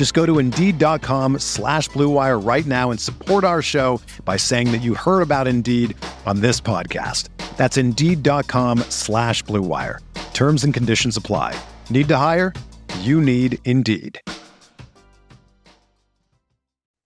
Just go to Indeed.com slash BlueWire right now and support our show by saying that you heard about Indeed on this podcast. That's Indeed.com slash BlueWire. Terms and conditions apply. Need to hire? You need Indeed.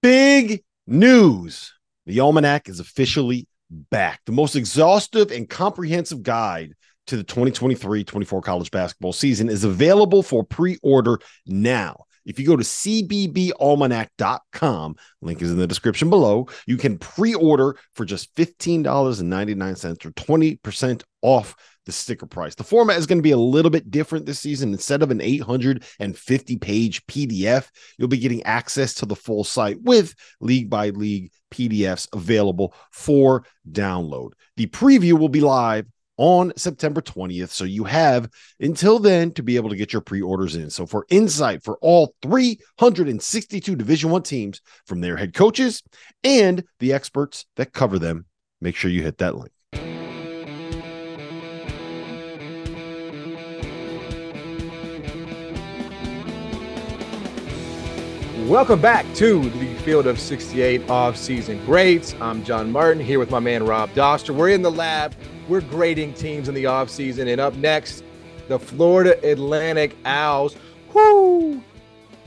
Big news. The Almanac is officially back. The most exhaustive and comprehensive guide to the 2023 24 college basketball season is available for pre order now. If you go to cbbalmanac.com, link is in the description below, you can pre order for just $15.99 or 20% off the sticker price. The format is going to be a little bit different this season. Instead of an 850 page PDF, you'll be getting access to the full site with league by league PDFs available for download. The preview will be live on September 20th. So you have until then to be able to get your pre-orders in. So for insight for all 362 Division 1 teams from their head coaches and the experts that cover them, make sure you hit that link. Welcome back to the Field of 68 off-season grades. I'm John Martin here with my man Rob Doster. We're in the lab. We're grading teams in the off-season. And up next, the Florida Atlantic Owls, who,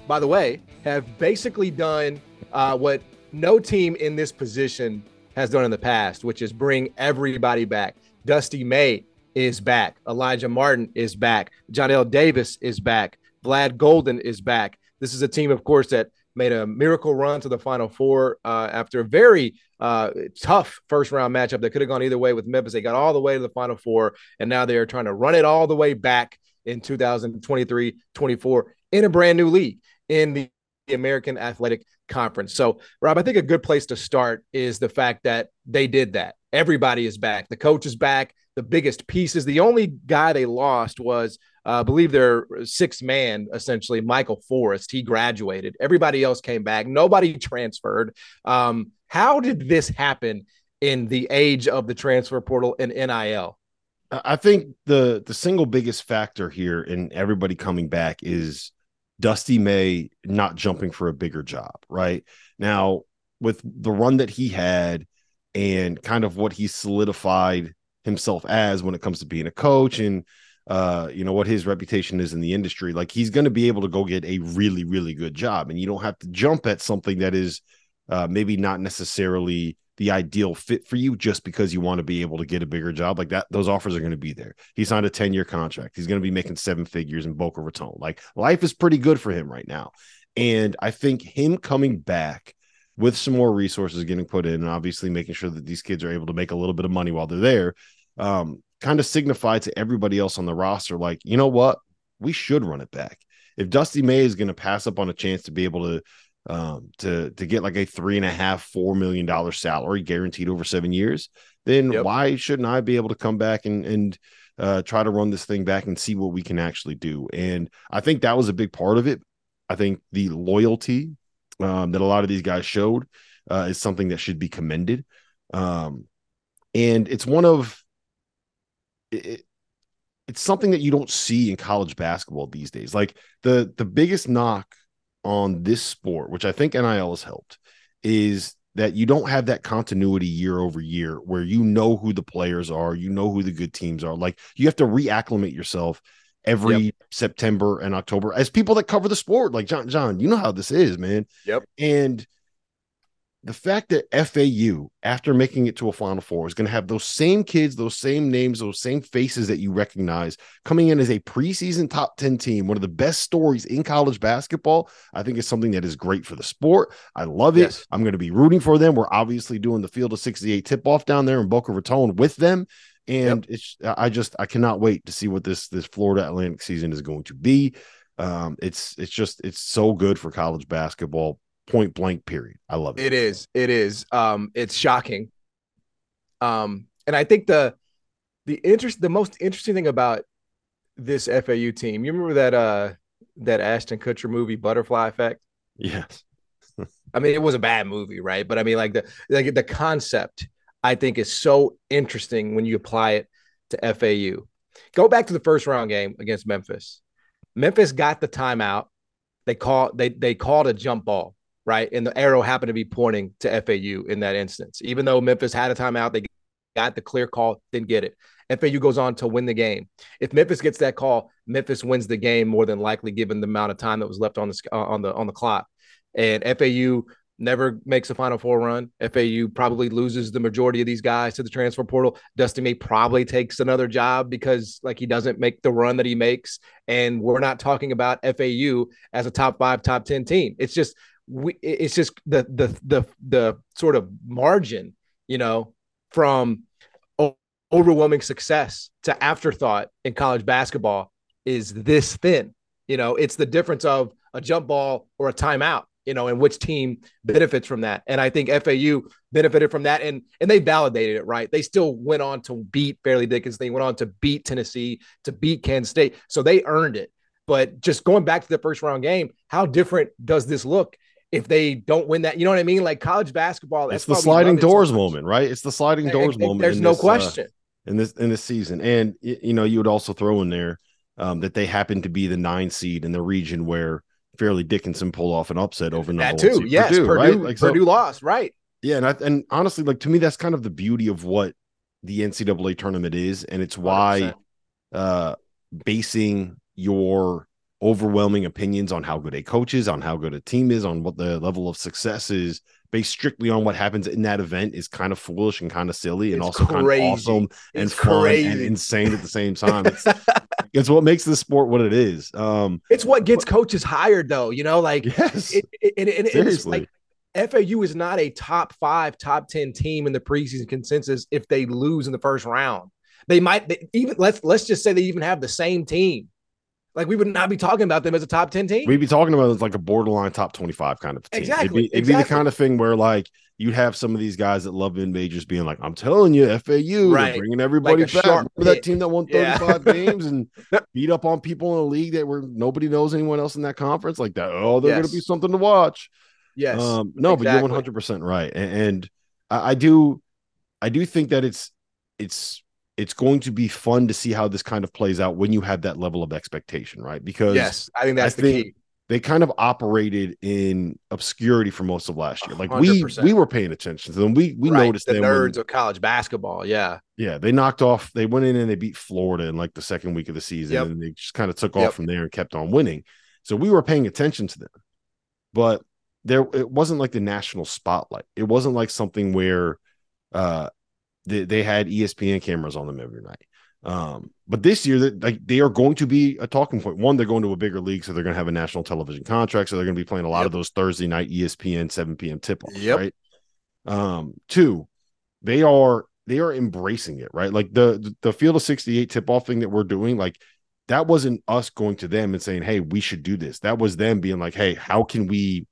by the way, have basically done uh, what no team in this position has done in the past, which is bring everybody back. Dusty May is back. Elijah Martin is back. Johnell Davis is back. Vlad Goldin is back. This is a team, of course, that made a miracle run to the Final Four uh, after a very uh, tough first round matchup that could have gone either way with Memphis. They got all the way to the Final Four, and now they are trying to run it all the way back in 2023 24 in a brand new league in the American Athletic Conference. So, Rob, I think a good place to start is the fact that they did that. Everybody is back. The coach is back. The biggest pieces. The only guy they lost was uh, I believe their sixth man, essentially, Michael Forrest. He graduated. Everybody else came back. Nobody transferred. Um, how did this happen in the age of the transfer portal and NIL? I think the the single biggest factor here in everybody coming back is Dusty May not jumping for a bigger job. Right now, with the run that he had and kind of what he solidified himself as when it comes to being a coach and uh, you know what his reputation is in the industry, like he's going to be able to go get a really, really good job, and you don't have to jump at something that is uh, maybe not necessarily the ideal fit for you just because you want to be able to get a bigger job like that. Those offers are going to be there. He signed a 10 year contract. He's going to be making seven figures in Boca Raton. Like life is pretty good for him right now. And I think him coming back with some more resources getting put in and obviously making sure that these kids are able to make a little bit of money while they're there um, kind of signify to everybody else on the roster, like, you know what, we should run it back. If Dusty May is going to pass up on a chance to be able to um, to to get like a three and a half, four million dollar salary guaranteed over seven years, then yep. why shouldn't I be able to come back and and uh, try to run this thing back and see what we can actually do? And I think that was a big part of it. I think the loyalty um, that a lot of these guys showed uh, is something that should be commended. Um, and it's one of it, it's something that you don't see in college basketball these days. Like the the biggest knock on this sport, which I think NIL has helped, is that you don't have that continuity year over year where you know who the players are, you know who the good teams are. Like you have to reacclimate yourself every yep. September and October as people that cover the sport. Like John, John, you know how this is, man. Yep. And the fact that FAU, after making it to a Final Four, is going to have those same kids, those same names, those same faces that you recognize coming in as a preseason top 10 team, one of the best stories in college basketball, I think is something that is great for the sport. I love it. Yes. I'm going to be rooting for them. We're obviously doing the Field of 68 tip off down there in Boca Raton with them. And yep. it's, I just, I cannot wait to see what this, this Florida Atlantic season is going to be. Um, it's, it's just, it's so good for college basketball point blank period. I love it. It is. It is. Um, it's shocking. Um, and I think the the interest the most interesting thing about this FAU team, you remember that uh that Ashton Kutcher movie Butterfly Effect? Yes. I mean, it was a bad movie, right? But I mean, like the like the concept, I think is so interesting when you apply it to FAU. Go back to the first round game against Memphis. Memphis got the timeout. They call they they called a jump ball right? And the arrow happened to be pointing to FAU in that instance. Even though Memphis had a timeout, they got the clear call, didn't get it. FAU goes on to win the game. If Memphis gets that call, Memphis wins the game more than likely, given the amount of time that was left on the uh, on the on the clock. And FAU never makes a Final Four run. FAU probably loses the majority of these guys to the transfer portal. Dusty May probably takes another job because like he doesn't make the run that he makes. And we're not talking about FAU as a top five, top ten team. It's just we it's just the the the the sort of margin, you know, from overwhelming success to afterthought in college basketball is this thin. You know, it's the difference of a jump ball or a timeout, you know, and which team benefits from that. And I think FAU benefited from that and and they validated it, right? They still went on to beat Fairleigh Dickinson, they went on to beat Tennessee, to beat Kansas State. So they earned it. But just going back to the first round game, how different does this look? If they don't win that. You know what I mean? Like college basketball. It's the sliding doors moment, right? It's the sliding doors and, moment. There's no this, uh, question uh, in this in this season, and you know you would also throw in there um, that they happen to be the nine seed in the region where Fairleigh Dickinson pulled off an upset over that too. Yes, Purdue, Purdue, right? like, Purdue so, lost, right? Yeah, and I, and honestly, like to me, that's kind of the beauty of what the NCAA tournament is, and it's why 100%. uh basing your overwhelming opinions on how good a coach is, on how good a team is, on what the level of success is, based strictly on what happens in that event is kind of foolish and kind of silly and it's also crazy. kind of awesome and it's fun crazy. and insane at the same time. It's, it's what makes the sport what it is. Um, it's what gets but, coaches hired, though. You know, like yes, it, it, it, it's like FAU is not a top five, top ten team in the preseason consensus if they lose in the first round. They might they, even let's let's just say they even have the same team like we would not be talking about them as a top 10 team. We'd be talking about it as like a borderline top 25 kind of team. Exactly. It'd be, it'd exactly. be the kind of thing where like you'd have some of these guys that love in majors being like, I'm telling you, FAU, right. bringing everybody like back. Remember that team that won 35 yeah. games and beat up on people in a league that were nobody knows anyone else in that conference like that. Oh, they're yes. going to be something to watch. Yes. Um, no, exactly. but you're 100% right. And, and I, I do, I do think that it's, it's it's going to be fun to see how this kind of plays out when you have that level of expectation, right? Because yes, I think that's I the think key. They kind of operated in obscurity for most of last year. Like 100%. we we were paying attention to them. We we right. noticed the them nerds when, of college basketball. Yeah, yeah. They knocked off. They went in and they beat Florida in like the second week of the season, yep. and they just kind of took yep. off from there and kept on winning. So we were paying attention to them, but there it wasn't like the national spotlight. It wasn't like something where uh they, they had ESPN cameras on them every night. Um, but this year, that like they are going to be a talking point. One, they're going to a bigger league, so they're going to have a national television contract, so they're going to be playing a lot yep. of those Thursday night ESPN 7 p.m. tip offs, yep. right? Um, two, they are they are embracing it, right? Like the the field of 68 tip off thing that we're doing, like that wasn't us going to them and saying, Hey, we should do this. That was them being like, Hey, how can we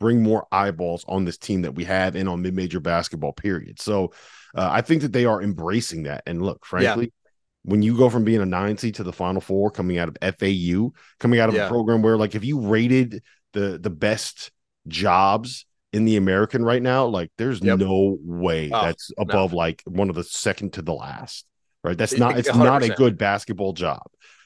bring more eyeballs on this team that we have and on mid-major basketball period. So uh, I think that they are embracing that. And look, frankly, yeah. when you go from being a nine seed to the final four, coming out of FAU, coming out of yeah. a program where like if you rated the the best jobs in the American right now, like there's yep. no way oh, that's above no. like one of the second to the last. Right. That's not it's 100%. not a good basketball job.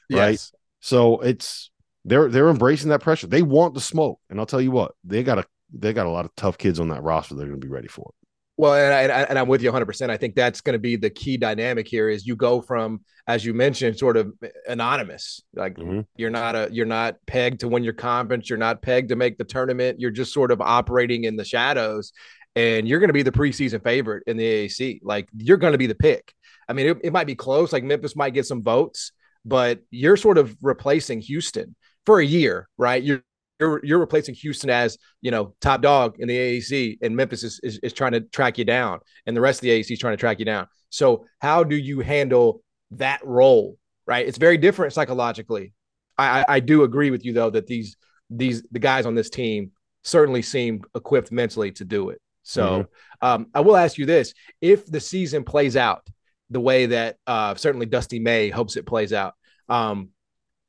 Right. Yes. So it's they're they're embracing that pressure. They want the smoke, and I'll tell you what, they got a they got a lot of tough kids on that roster. They're going to be ready for it. Well, and, I, and I'm with you 100. percent I think that's going to be the key dynamic here. Is you go from, as you mentioned, sort of anonymous. Like mm-hmm. you're not a you're not pegged to win your conference. You're not pegged to make the tournament. You're just sort of operating in the shadows. and you're going to be the preseason favorite in the AAC. Like you're going to be the pick. I mean, it, it might be close. Like Memphis might get some votes, but you're sort of replacing Houston for a year, right? You're you're, you're replacing Houston as you know top dog in the AAC, and Memphis is, is, is trying to track you down, and the rest of the AAC is trying to track you down. So how do you handle that role? Right, it's very different psychologically. I, I do agree with you though that these these the guys on this team certainly seem equipped mentally to do it. So mm-hmm. um, I will ask you this: if the season plays out the way that uh, certainly Dusty May hopes it plays out, um,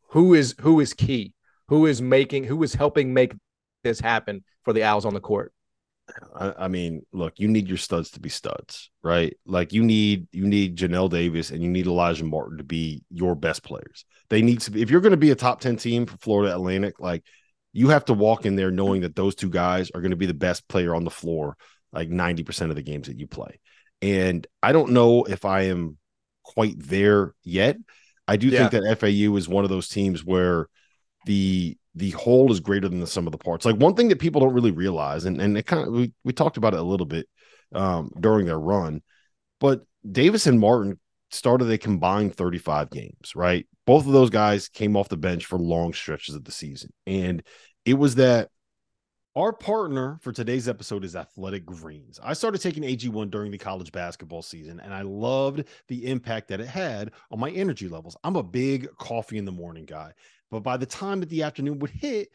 who is who is key? Who is making? Who is helping make this happen for the Owls on the court? I, I mean, look, you need your studs to be studs, right? Like you need you need Johnell Davis and you need Elijah Martin to be your best players. They need to be if you're going to be a top 10 team for Florida Atlantic, like you have to walk in there knowing that those two guys are going to be the best player on the floor like 90% of the games that you play. And I don't know if I am quite there yet. I do yeah. think that FAU is one of those teams where the the whole is greater than the sum of the parts. Like one thing that people don't really realize, and, and it kind of we, we talked about it a little bit um, during their run, but Davis and Martin started a combined 35 games, right? Both of those guys came off the bench for long stretches of the season. And it was that our partner for today's episode is Athletic Greens. I started taking AG1 during the college basketball season, and I loved the impact that it had on my energy levels. I'm a big coffee in the morning guy, but by the time that the afternoon would hit,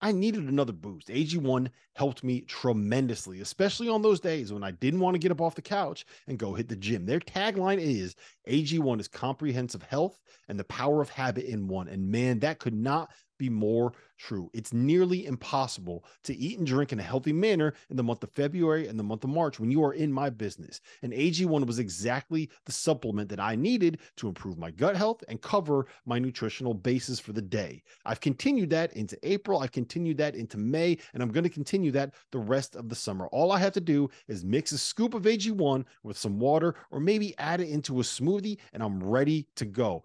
I needed another boost. AG1 helped me tremendously, especially on those days when I didn't want to get up off the couch and go hit the gym. Their tagline is AG1 is comprehensive health and the power of habit in one. And man, that could not be more true. It's nearly impossible to eat and drink in a healthy manner in the month of February and the month of March when you are in my business. And AG1 was exactly the supplement that I needed to improve my gut health and cover my nutritional basis for the day. I've continued that into April, I've continued that into May, and I'm going to continue that the rest of the summer. All I have to do is mix a scoop of AG1 with some water or maybe add it into a smoothie and I'm ready to go.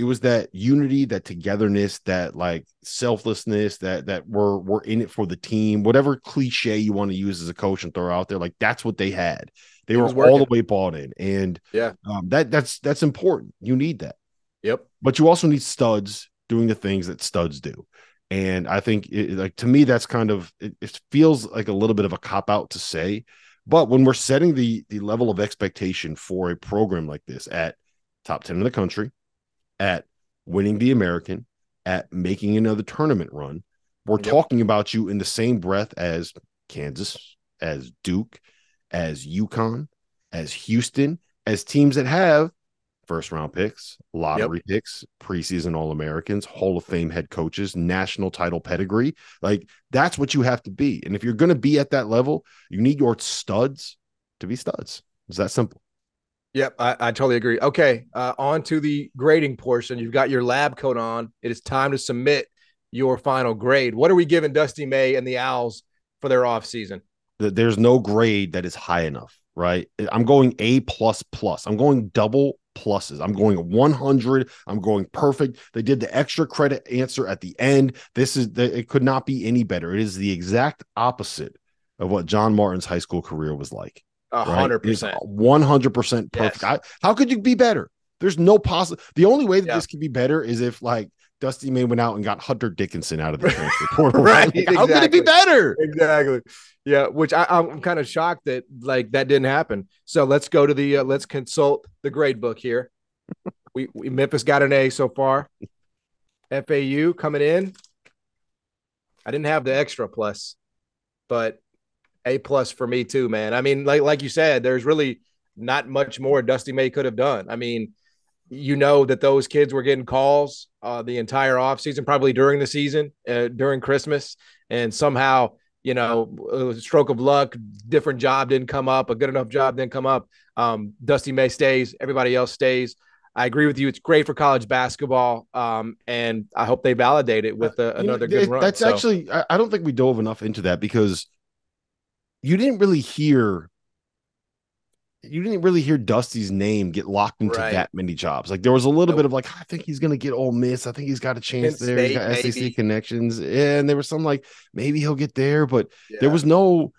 It was that unity, that togetherness, that like selflessness, that that we're we're in it for the team, whatever cliche you want to use as a coach and throw out there, like that's what they had. They were all the way bought in, and yeah, um, that that's that's important. You need that. Yep. But you also need studs doing the things that studs do, and I think it, like to me that's kind of it, it feels like a little bit of a cop out to say, but when we're setting the the level of expectation for a program like this at top ten in the country, at winning the American, at making another tournament run, we're yep. talking about you in the same breath as Kansas, as Duke, as UConn, as Houston, as teams that have first round picks, lottery yep. picks, preseason All Americans, Hall of Fame head coaches, national title pedigree. Like that's what you have to be. And if you're going to be at that level, you need your studs to be studs. It's that simple. Yep, I, I totally agree. Okay, uh, on to the grading portion. You've got your lab coat on. It is time to submit your final grade. What are we giving Dusty May and the Owls for their off season? There's no grade that is high enough, right? I'm going A plus plus. I'm going double pluses. I'm going 100. I'm going perfect. They did the extra credit answer at the end. This is the, it could not be any better. It is the exact opposite of what John Martin's high school career was like. A hundred percent, one hundred percent perfect. Yes. I, how could you be better? There's no possible. The only way that yeah. this could be better is if like Dusty May went out and got Hunter Dickinson out of the transfer portal. right? Like, exactly. How could it be better? Exactly. Yeah. Which I, am kind of shocked that like that didn't happen. So let's go to the uh, let's consult the grade book here. we, we Memphis got an A so far. FAU coming in. I didn't have the extra plus, but a plus for me too, man. I mean, like like you said, there's really not much more Dusty May could have done. I mean, you know that those kids were getting calls uh, the entire offseason, probably during the season, uh, during Christmas, and somehow, you know, stroke of luck, different job didn't come up, a good enough job didn't come up. Um, Dusty May stays, everybody else stays. I agree with you. It's great for college basketball, um, and I hope they validate it with uh, another know, good run. That's so. actually, I don't think we dove enough into that because you didn't really hear you didn't really hear Dusty's name get locked into right. that many jobs. Like there was a little nope. bit of like, I think he's gonna get Ole Miss. I think he's got a chance Penn there. State, he's got maybe. SEC connections, and there was some like maybe he'll get there, but yeah. there was no.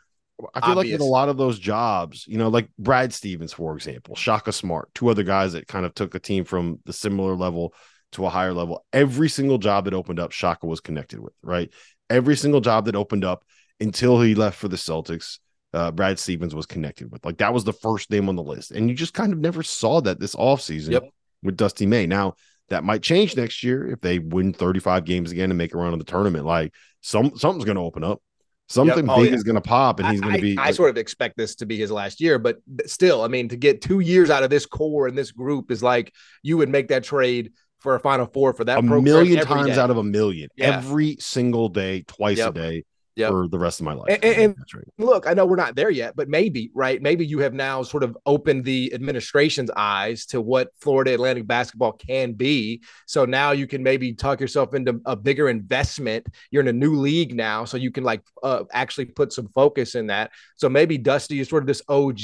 I feel Obvious. like in a lot of those jobs, you know, like Brad Stevens, for example, Shaka Smart, two other guys that kind of took a team from the similar level to a higher level. Every single job that opened up, Shaka was connected with, right? Every single job that opened up, until he left for the Celtics, uh, Brad Stevens was connected with. Like that was the first name on the list. And you just kind of never saw that this offseason yep. with Dusty May. Now, that might change next year if they win 35 games again and make a run in the tournament. Like some something's going to open up. Something yep. oh, big yeah. is going to pop, and he's going to be. I, I sort of expect this to be his last year, but still, I mean, to get two years out of this core and this group is like you would make that trade for a Final Four for that a million times day. out of a million yeah. every single day, twice yep. a day yep. for the rest of my life. And, and right. look, I know we're not there yet, but maybe, right? Maybe you have now sort of opened the administration's eyes to what Florida Atlantic basketball can be. So now you can maybe talk yourself into a bigger investment. You're in a new league now, so you can like uh, actually put some focus in that. So maybe Dusty is sort of this OG,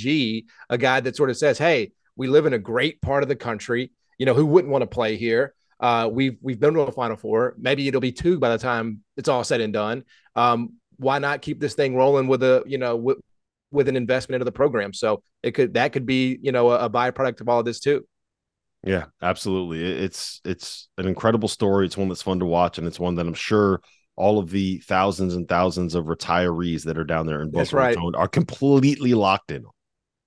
a guy that sort of says, "Hey, we live in a great part of the country. You know, who wouldn't want to play here?" Uh, we've we've been to a Final Four. Maybe it'll be two by the time it's all said and done. Um, why not keep this thing rolling with a you know with, with an investment into the program? So it could that could be you know a, a byproduct of all of this too. Yeah, absolutely. It's it's an incredible story. It's one that's fun to watch, and it's one that I'm sure all of the thousands and thousands of retirees that are down there in Boca right. Raton are completely locked in.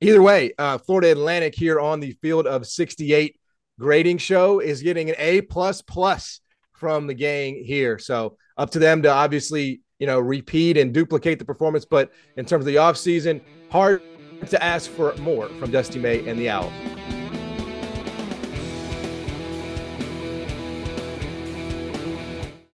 Either way, uh, Florida Atlantic here on the field of 68 grading show is getting an A plus plus from the gang here. So up to them to obviously, you know, repeat and duplicate the performance. But in terms of the offseason, hard to ask for more from Dusty May and the Owls.